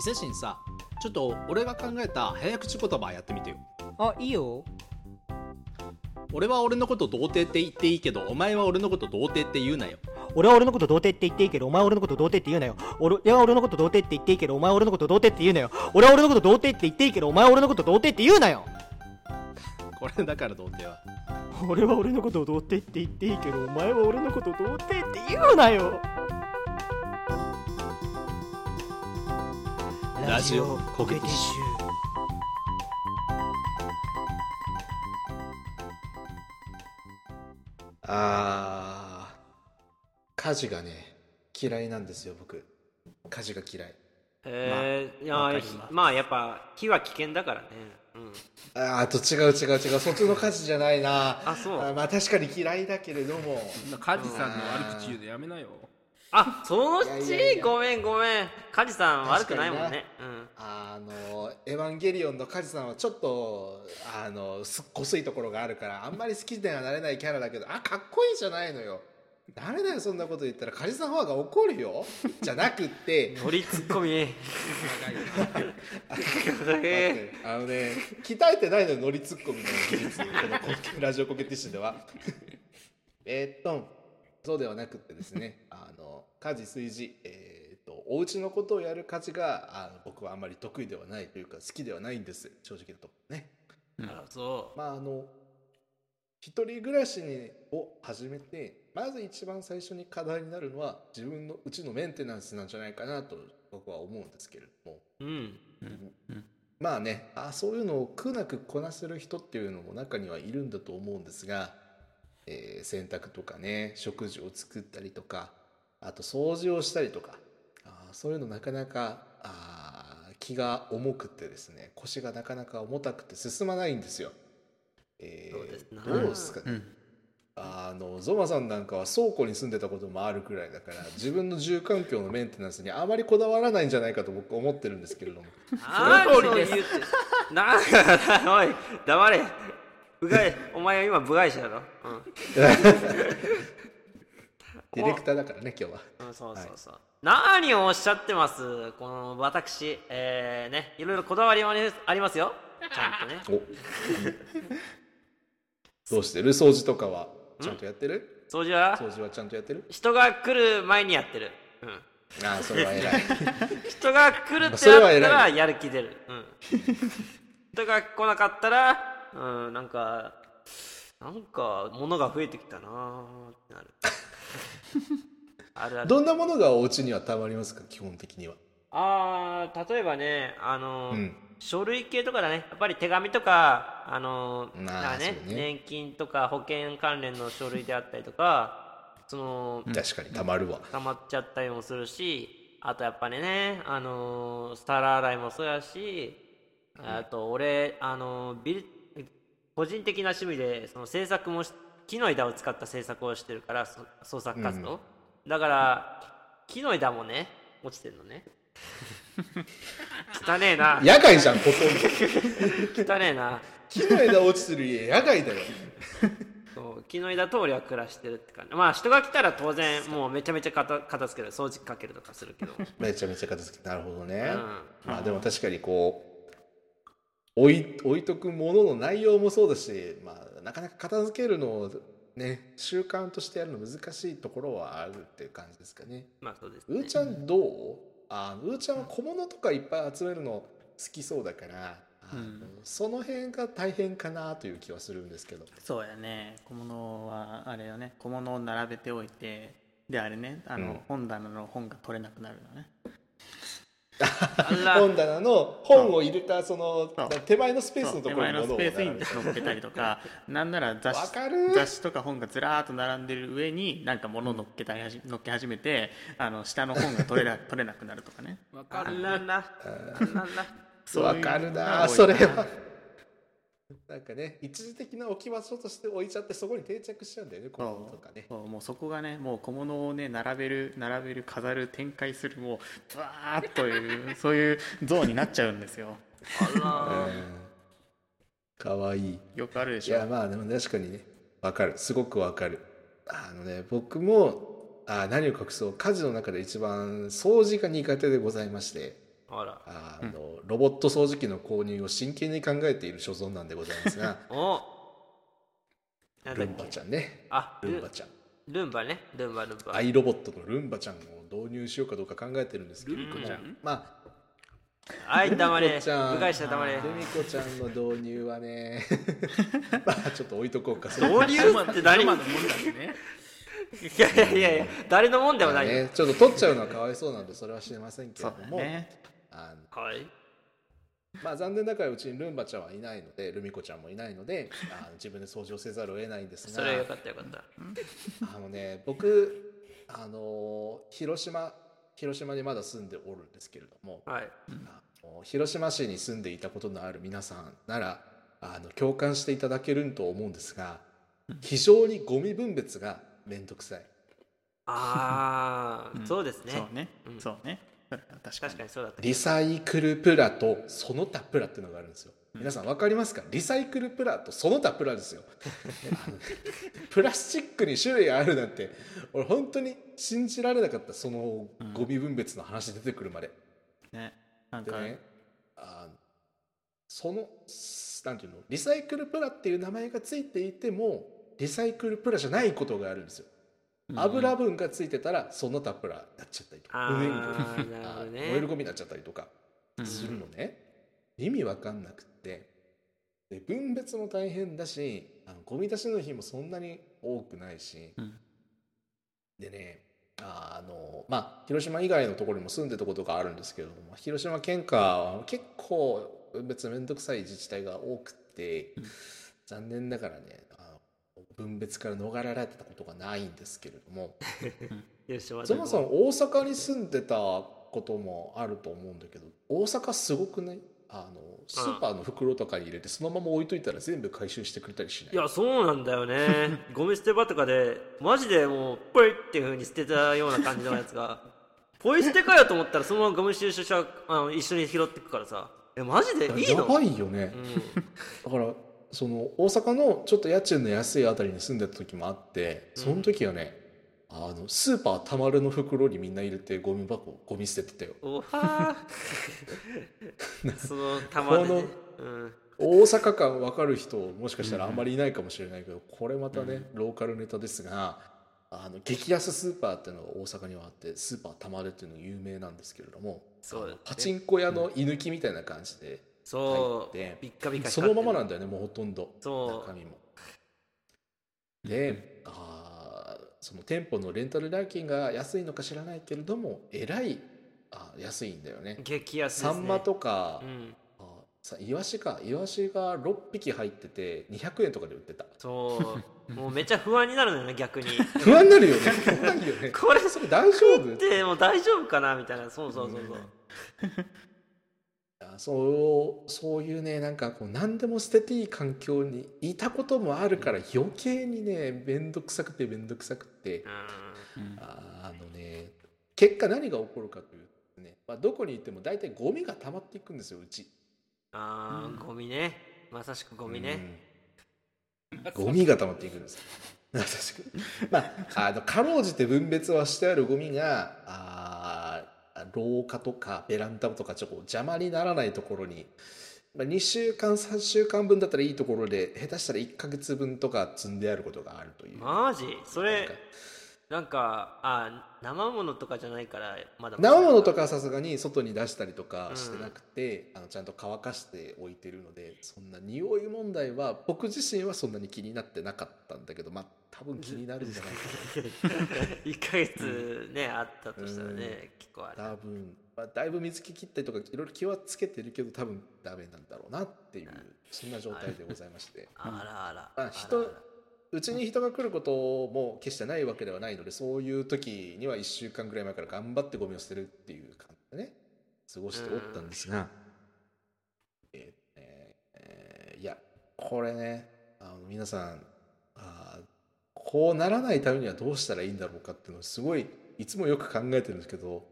伊勢神さちょっと俺が考えた早口言葉やってみてよ。あいいよ。俺は俺のこと童貞って言っていいけどお前は俺のこと童貞って言うなよ。俺は俺のこと童貞って言っていいけどお前は俺のこと童貞って言うなよ。俺は俺のこと童貞って言っていいけどお前は俺のこと童貞って言うなよ。俺は俺のこと童貞って言っていいけどお前は俺のこと童貞って言うなよ。これだから童貞は。俺は俺のことを童貞って言っていいけどお前は俺のことを童貞って言うなよラジオコケティッシあー家事がね嫌いなんですよ僕。家事が嫌い。えー、いやわかりまあやっぱ火は危険だからね、うん、あーあと違う違う違う。そっちの家事じゃないな。あそう。ーまあ確かに嫌いだけれども。梶さんの悪口言うのやめなよあそのうちごめんごめん。梶さん悪くないもん確ねあのエヴァンゲリオンの梶さんはちょっとあのすっこすいところがあるからあんまり好きではなれないキャラだけどあかっこいいじゃないのよ。ダメだよそんなこと言ったら梶さんファンが怒るよ。じゃなくって。うんノリツッコミ。え ーあのね鍛えてないのよノリツッコミの技術。このコ ラジオコケティッシュでは。えーっとそうではなくってですね あの家事炊事えーっとお家のことをやる家事があの僕はあんまり得意ではないというか好きではないんです。正直言うとねあそまああの一人暮らしにを始めてまず一番最初に課題になるのは自分のうちのメンテナンスなんじゃないかなと僕は思うんですけれども。ううん。まあねあそういうのを苦なくこなせる人っていうのも中にはいるんだと思うんですが、えー洗濯とかね食事を作ったりとかあと掃除をしたりとかあーそういうのなかなかあー気が重くてですね腰がなかなか重たくて進まないんですよ。えーそうですな。どうですかね、あのゾマさんなんかは倉庫に住んでたこともあるくらいだから自分の住環境のメンテナンスにあまりこだわらないんじゃないかと僕思ってるんですけれども。あーそう言ってなんかおい黙れ部外お前は今部外者だろ、ディレクターだからね今日は。うんうん、そうそうそう、何をおっしゃってます？この私。えー、ねいろいろこだわりはねありますよ。ちゃんとね。お。どうしてる？掃除とかは。ちゃんとやってる？掃除は？掃除はちゃんとやってる？人が来る前にやってる、うん、ああそれは偉い。人が来るってないったらやる気出る、うん、人が来なかったら、うん、なんかなんか物が増えてきたなーってなる。あるある。どんなものがお家にはたまりますか？基本的には。あー例えばねあの、うん。書類系とかだね。やっぱり手紙とかあのまあねね。年金とか保険関連の書類であったりとかその確かにたまるわ。溜まっちゃったりもするしあとやっぱりねあの皿洗いもそうやしあと俺あのビル個人的な趣味でその制作もし木の枝を使った制作をしてるからそ創作活動、だから木の枝もね落ちてるのね。汚ねえな。野外じゃんほとんど汚ねえな。木の枝落ちてる家野外だよ。そう木の枝通りは暮らしてるって感じ。まあ人が来たら当然もうめちゃめちゃ片片付ける掃除機かけるとかするけど。めちゃめちゃ片付けなるほどね、うまあでも確かにこう置い置いとくものの内容もそうだし、まあ、なかなか片付けるのをね習慣としてやるの難しいところはあるっていう感じですかね。まあそうですね。うーちゃんどう？あうーちゃんは小物とかいっぱい集めるの好きそうだから、あのその辺が大変かなという気はするんですけど。そうやね。小物はあれよね。小物を並べておいてであれねあの、うん。本棚の本が取れなくなるのね本棚の本を入れたその手前のスペースのところに物を前のスペースに乗っけたりとか なんなら雑わ誌雑誌とか本がずらーっと並んでる上になんか物乗っけたりはじ乗っけ始めてあの下の本が取れな 取れなくなるとかね。あわかるららあららそういうわかるな。それはなんかね一時的な置き場所として置いちゃってそこに定着しちゃうんだよね小物とかね。そうもうそこがねもう小物をね並べる並べる飾る展開するもうブワーッという そういう像になっちゃうんですよ。あかわいい。よくあるでいしょ。やまあでも確かにねわかる。すごくわかる。あのね僕もあ何を隠そう。家事の中で一番掃除が苦手でございましてあら。あのロボット掃除機の購入を真剣に考えている所存なんでございますが。ルンバちゃんね。あルルンバちゃん。ルンバね。ルンバルンバ。アイロボットのルンバちゃんを導入しようかどうか考えてるんですけれどもルンバちゃん。まあはい黙れ。ルミ子ちゃん。部外者黙れ。ルミ子ちゃんの導入はね。まあちょっと置いとこうか。導入？って何生のもんだよねいやいやいや誰のもんでもないよ、ね、ちょっと取っちゃうのはかわいそうなんでそれは知りませんけれども、だねあはい。のまあ残念ながらうちにルンバちゃんはいないのでルミ子ちゃんもいないのであの自分で掃除をせざるを得ないんですがそれはよかったよかった。あのね僕あの広島広島にまだ住んでおるんですけれどもはい。あの広島市に住んでいたことのある皆さんならあの共感していただけると思うんですが非常にゴミ分別がめんどくさい。ああ、ん。そうですね。そうね。うん。そうね 確かに。そうだったリサイクルプラとその他プラっていうのがあるんですよ。皆さん分かりますか？リサイクルプラとその他プラですよ。プラスチックに種類があるなんて俺本当に信じられなかったそのゴミ分別の話出てくるまで、ね。なんかでねあのそのなんていうの？リサイクルプラっていう名前がついていてもリサイクルプラじゃないことがあるんですよ油分がついてたらその他プラになっちゃったりとか。燃えるゴミになっちゃったりとかするのね、意味わかんなくって。で分別も大変だしあのゴミ出しの日もそんなに多くないし、うん。でねあのまあ広島以外のところにも住んでたことがあるんですけれども広島県下は結構分別めんどくさい自治体が多くて、残念ながらねあの分別から逃れられてたことがないんですけれど も。そもそも大阪に住んでたこともあると思うんだけど大阪すごくねあのスーパーの袋とかに入れてそのまま置いといたら全部回収してくれたりしない？いやそうなんだよね。ゴミ捨て場とかでマジでもうポイっていう風に捨てたような感じのやつが。ポイ捨てかよと思ったらそのままゴミ収集車あの一緒に拾ってくからさ。えマジで？いいの？やばいよね、うだからその大阪のちょっと家賃の安いあたりに住んでた時もあってその時はね、あのスーパーたまるの袋にみんな入れてゴミ箱ゴミ捨ててたよ。そのね。こうん、大阪感分かる人もしかしたらあんまりいないかもしれないけど、これまたね、ローカルネタですがあの激安スーパーっていうのが大阪にはあってスーパーたまるっていうのが有名なんですけれどもそうだね。パチンコ屋の居抜きみたいな感じでそう入って。ビッカビカそのままなんだだよねもうほとんど。そう。中身も。で、あーその店舗のレンタル料金が安いのか知らないけれどもえらいあ安いんだよね。激安ですね。サンマとか、うん。あさイワシか。イワシが6匹入ってて200円とかで売ってた。そう。もうめっちゃ不安になるのよね逆に。不安になるよね。怖いよね。これそれ大丈夫？でもう大丈夫かなみたいな。そうそうそうそう、あそうそういうねなんかこう何でも捨てていい環境にいたこともあるから余計にね面倒くさくて面倒くさくてうん。あのね結果何が起こるかというとね、まあ、どこに行っても大体ゴミが溜まっていくんですようち。あーゴミね。まさしくゴミね、うん。ゴミが溜まっていくんです。まさしく。まああのかろうじて分別はしてあるゴミがあー廊下とかベランダとかちょっと邪魔にならないところに、まあ、2週間3週間分だったらいいところで下手したら1ヶ月分とか積んであることがあるという。マジ？それなんかなんかあ生物とかじゃないからまだ。生物とかかはさすがに外に出したりとかしてなくて、あのちゃんと乾かしておいてるのでそんな匂い問題は僕自身はそんなに気になってなかったんだけどまあ多分気になるんじゃないか1 ヶ月ね、あったとしたらね、結構ある。な多分、まあ、だいぶ水気切ったりとかいろいろ気はつけてるけど多分ダメなんだろうなっていうそんな状態でございまして。あらあら。まあら人うちに人が来ることも決してないわけではないのでそういう時には1週間ぐらい前から頑張ってゴミを捨てるっていう感じでね過ごしておったんですが、えーえーいやこれねあの皆さんあこうならないためにはどうしたらいいんだろうかっていうのをすごいいつもよく考えてるんですけど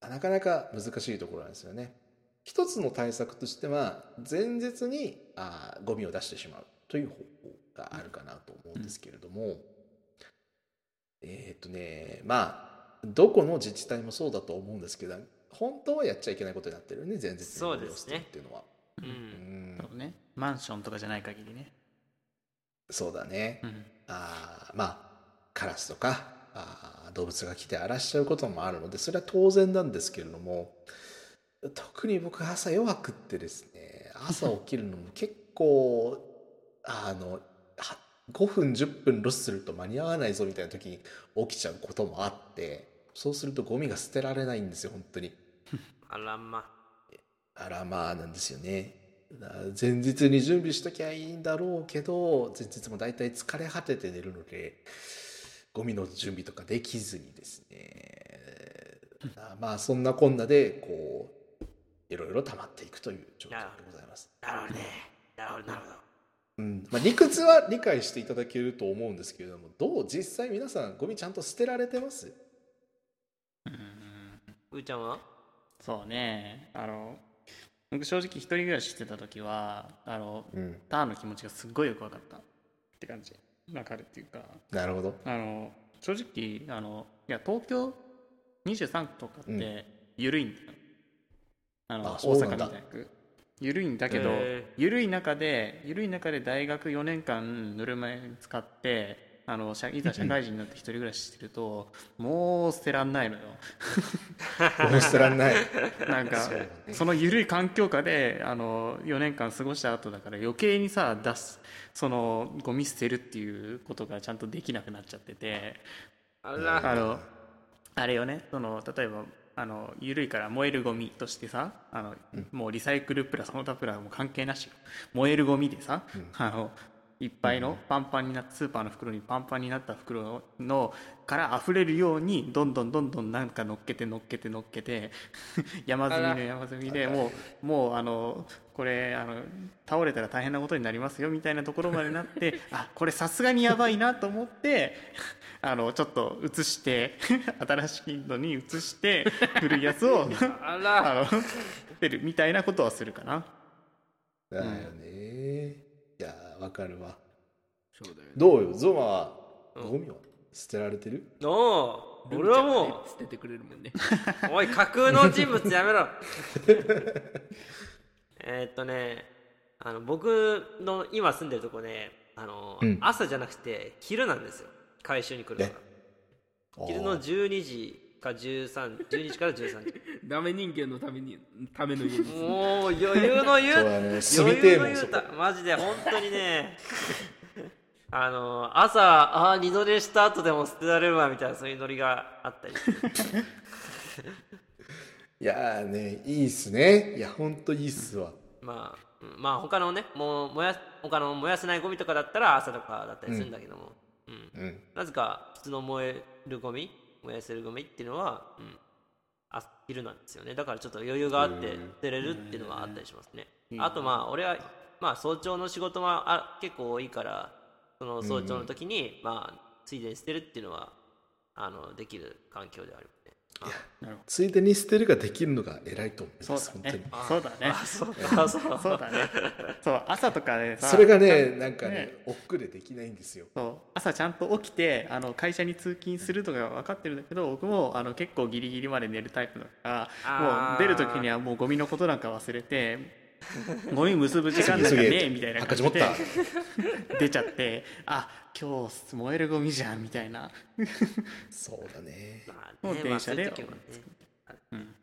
なかなか難しいところなんですよね。一つの対策としては前日にあゴミを出してしまうという方法があるかなと思うんですけれども、えーっとねまあどこの自治体もそうだと思うんですけど本当はやっちゃいけないことになってるね前日にそうですっていうのは。ううん。んそうね。マンションとかじゃない限りね。そうだね、うん。あーまあカラスとかあー動物が来て荒らしちゃうこともあるのでそれは当然なんですけれども特に僕朝弱くってですね朝起きるのも結構あのは5分10分ロスすると間に合わないぞみたいな時に起きちゃうこともあってそうするとゴミが捨てられないんですよ本当に。あらま。あらまあなんですよね。前日に準備しときゃいいんだろうけど前日も大体疲れ果てて寝るのでゴミの準備とかできずにですね。あまあそんなこんなでこういろいろ溜まっていくという状況でございます。なるほどね。なるほどなるほどうん。まあ、理屈は理解していただけると思うんですけれどもどう実際皆さんゴミちゃんと捨てられてます？うん。うーちゃんは？そうね。あの僕正直一人暮らししてた時はあのうん。ターンの気持ちがすっごいよく分かった。って感じ。分かるっていうか。なるほど。あの正直あのいや東京23区とかって緩いんだよ、あのあ大そうなんだ。阪みたいく緩いんだけどへ緩い中で緩い中で大学4年間ぬるま湯に使ってあの社いざ社会人になって一人暮らししてるともう捨てらんないのよ。もう捨てらんない。なんかその緩い環境下であの4年間過ごした後だから余計にさ出すそのゴミ捨てるっていうことがちゃんとできなくなっちゃってて。あのあれよねその例えばあの緩いから燃えるゴミとしてさあの、もうリサイクルプラスその他プラもう関係なしよ。燃えるゴミでさ、あのいっぱいのパンパンになったスーパーの袋にパンパンになった袋のから溢れるようにどんどんどんどんなんか乗っけて乗っけて乗っけて 山積みの山積みでもうもうあのこれあの倒れたら大変なことになりますよみたいなところまでなって あこれさすがにやばいなと思って あのちょっと移して新しいのに移して古いやつをあら。あの捨てるみたいなことはするかな。だよね、いやわかるわ。そうだよね。どうよ？ゾマはゴミは捨てられてる、おう俺はもう捨ててくれるもんね。おい架空の人物やめろ。えーっとねあの僕の今住んでるとこねあの、うん。朝じゃなくて昼なんですよ。回収に来るのが。昼の12時か13 12時から13時。ダメ人間のためにための家です。もう余裕の言うそうだね。住み余裕の言てえもんそうこ。たマジで本当にね。あの朝あー二度寝した後でも捨てられるわみたいなそういうノリがあったり。し ていやーねいいっすね。いやほんといいっすわ、まあ、うんまあ他のねもう燃や他の燃やせないゴミとかだったら朝とかだったりするんだけども、うん。うん。なぜか普通の燃えるゴミ燃やせるゴミっていうのは、うん、あ昼なんですよね。だからちょっと余裕があって捨てれるっていうのはあったりしますね。あとまあ俺はまあ早朝の仕事もあ結構多いからその早朝の時に、まあついでに捨てるっていうのはあのできる環境ではありますねついでに捨てるができるのが偉いと思いそうだます本当に。ね。そうだね。そうか。そうそう。だね。そう朝とかでさ。それがねなんかねね。億劫でできないんですよ。そう。朝ちゃんと起きてあの会社に通勤するとか分かってるんだけど僕もあの結構ギリギリまで寝るタイプだからもう出る時にはもうゴミのことなんか忘れてゴミ結ぶ時間なんかねえみたいな感じで赤出ちゃってあ今日燃えるゴミじゃんみたいな。そうだね。まあもうね電車で。まあね。うん。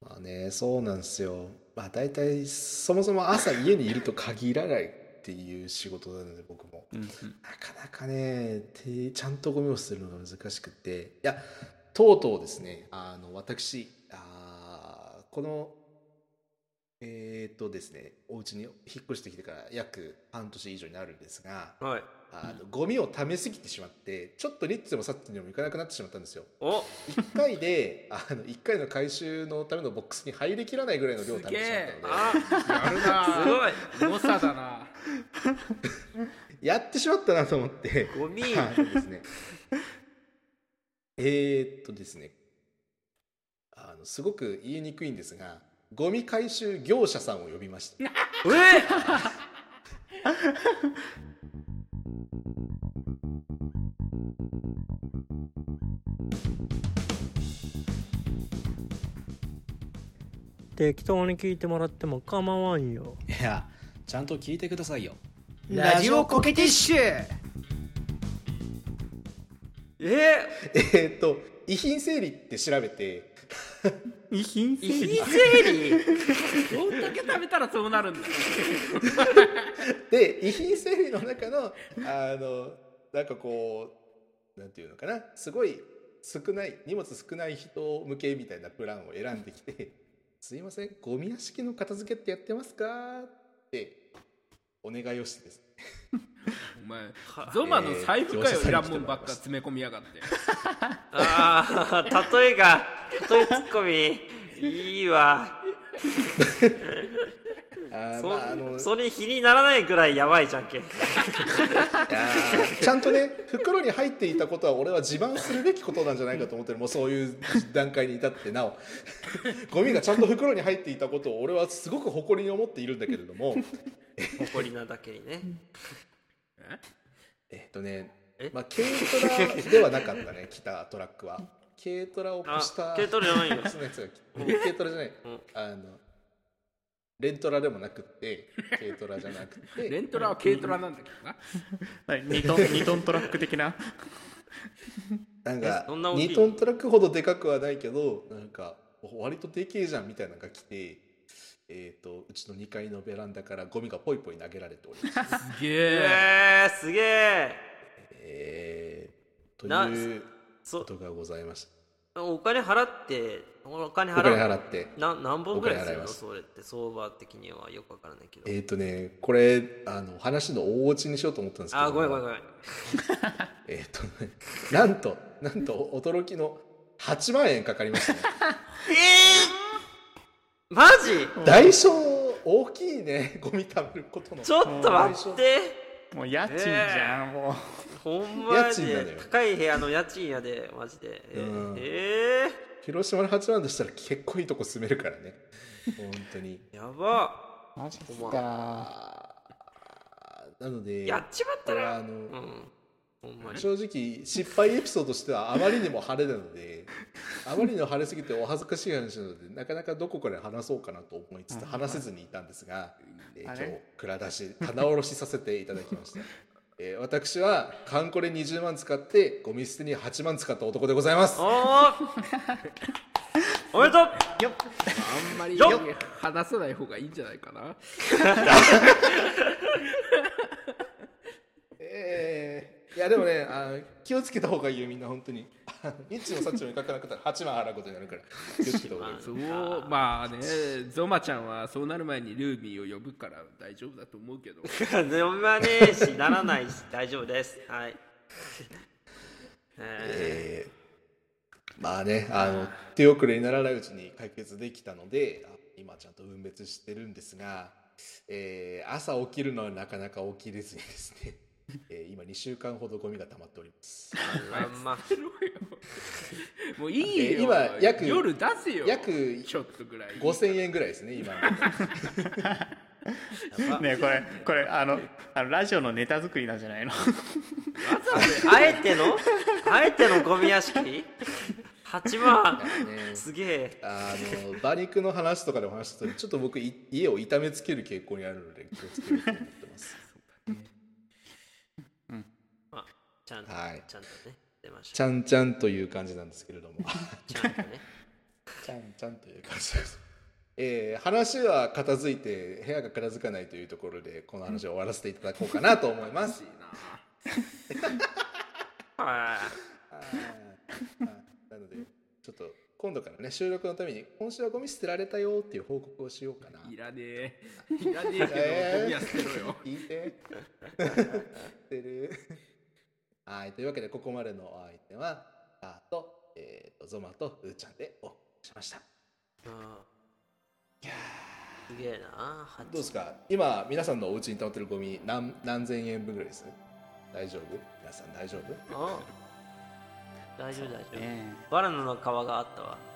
まあねそうなんですよ。まあ大体そもそも朝家にいると限らないっていう仕事なので僕も。うんうん。なかなかねてちゃんとゴミを捨てるのが難しくて。いやとうとうですねあの私このえーっとですねお家に引っ越してきてから約半年以上になるんですがはい。あのゴミを貯めすぎてしまってちょっとニッツでもサッツにも行かなくなってしまったんですよ。お。1回であの1回の回収のためのボックスに入りきらないぐらいの量を貯めてしまったので。あ。やるな。すごい。誤差だな。やってしまったなと思って。ゴミ。あのですね。えー、っとですねのすごく言いにくいんですがゴミ回収業者さんを呼びました。適当に聞いてもらっても構わんよ。いやちゃんと聞いてくださいよ。ラジオコケティッシュ。ええ。えっと遺品整理って調べて遺品整理。ー、整理。どんだけ食べたらそうなるんだ。よで遺品整理の中のあのなんかこうなんていうのかな。すごい少ない荷物少ない人向けみたいなプランを選んできて「すいませんゴミ屋敷の片付けってやってますか?」ってお願いをしてです。ねお前ゾマの財布かよえーいらんもんばっか詰め込みやがって。ああ例えが例えツッコミいいわ。あーそ,、まああのそれ比にならないくらいやばいじゃんけいやーちゃんとね袋に入っていたことは俺は自慢するべきことなんじゃないかと思ってるもうそういう段階に至ってなお。ゴミがちゃんと袋に入っていたことを俺はすごく誇りに思っているんだけれども。誇りなだけにね。えっとねえ？まあ軽トラではなかったね来たトラックは軽トラをあ越した軽トラじゃないよ。そのやつが軽トラじゃない、ん。あのレントラでもなくって軽トラじゃなくて。レントラは軽トラなんだけどな。2トン2トントラック的な。なんかえそんな大きい2トントラックほどでかくはないけどなんか割とでけえじゃんみたいなのが来て、えー、とうちの2階のベランダからゴミがポイポイ投げられております。すげえ。えー、すげえ。えー、とないうそことがございました。お金払ってお金お金払って。な何本ぐらいするの？それって相場的にはよくわからないけど。えっ、とねこれあの話の大落ちにしようと思ったんですけど。あごめんごめんごめん。えっ、とねなんとなんと驚きの8万円かかりましたね。マジ？代償大きいねゴミ食べることの。ちょっと待ってもう家賃じゃん、もう。ほんま家賃なのよ。で高い部屋の家賃やでマジで。えうん。ー、え広島の8万でしたら結構いいとこ住めるからね。本当に。ー、やば。マジっすか。あーなのでやっちまったな。これはあの、うん。ほんまに。正直失敗エピソードとしてはあまりにも晴れなのであまりにも晴れすぎてお恥ずかしい話なのでなかなかどこかで話そうかなと思いつつ話せずにいたんですが、えー今日蔵出し棚卸しさせていただきました、えー私はカンコレ20万使ってゴミ捨てに8万使った男でございます。おー。おめでとう。あんまりよっ。話さない方がいいんじゃないかな。えーいやでもねあの気をつけた方がいいよみんな本当に。ニッチのサチもいかなかった。ら8万払うことになるから。気をつけた方がいい。そう。まあね。ゾマちゃんはそうなる前にルーミーを呼ぶから大丈夫だと思うけど。飲まねえしならないし大丈夫です。はい。ええー。まあねあの手遅れにならないうちに解決できたのであ今ちゃんと分別してるんですが、えー朝起きるのはなかなか起きれずにですね、えー今2週間ほどゴミが溜まっております。ー、まんまもういいよ、えー今約夜出せよ。約ちょっとぐらい。5000円ぐらいですね今。ねこれこれあのあのラジオのネタ作りなんじゃないの？あえての？あえてのゴミ屋敷？8万。ね。すげえ。あの馬肉の話とかでも話したとおりちょっと僕い家を痛めつける傾向にあるので気をつけようと思ってます。あちゃんと、はい。ちゃんとね出ましちゃんちゃんという感じなんですけれども。た ちゃんとね。ちゃんちゃんという感じです。えー話は片付いて部屋が片付かないというところでこの話を終わらせていただこうかなと思います。なのでちょっと今度からね収録のために今週はゴミ捨てられたよってい。う報告をしようかな。い。らねえい。らねえけど、えーゴミは捨てろよ聞い。て。捨てる。はいというわけでここまでのお相手はあーと,、えー、とゾマとうーちゃんでお送りしました。あすげえな8どうですか？今皆さんのお家に溜まってるゴミ何何千円分ぐらいです？大丈夫？皆さん大丈夫？あ大丈夫大丈夫、ね。バナナの皮があったわ。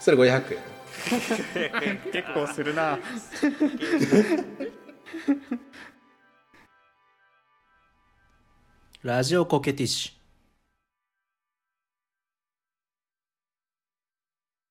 それ500円。結構するな ラジオコケティッシュ。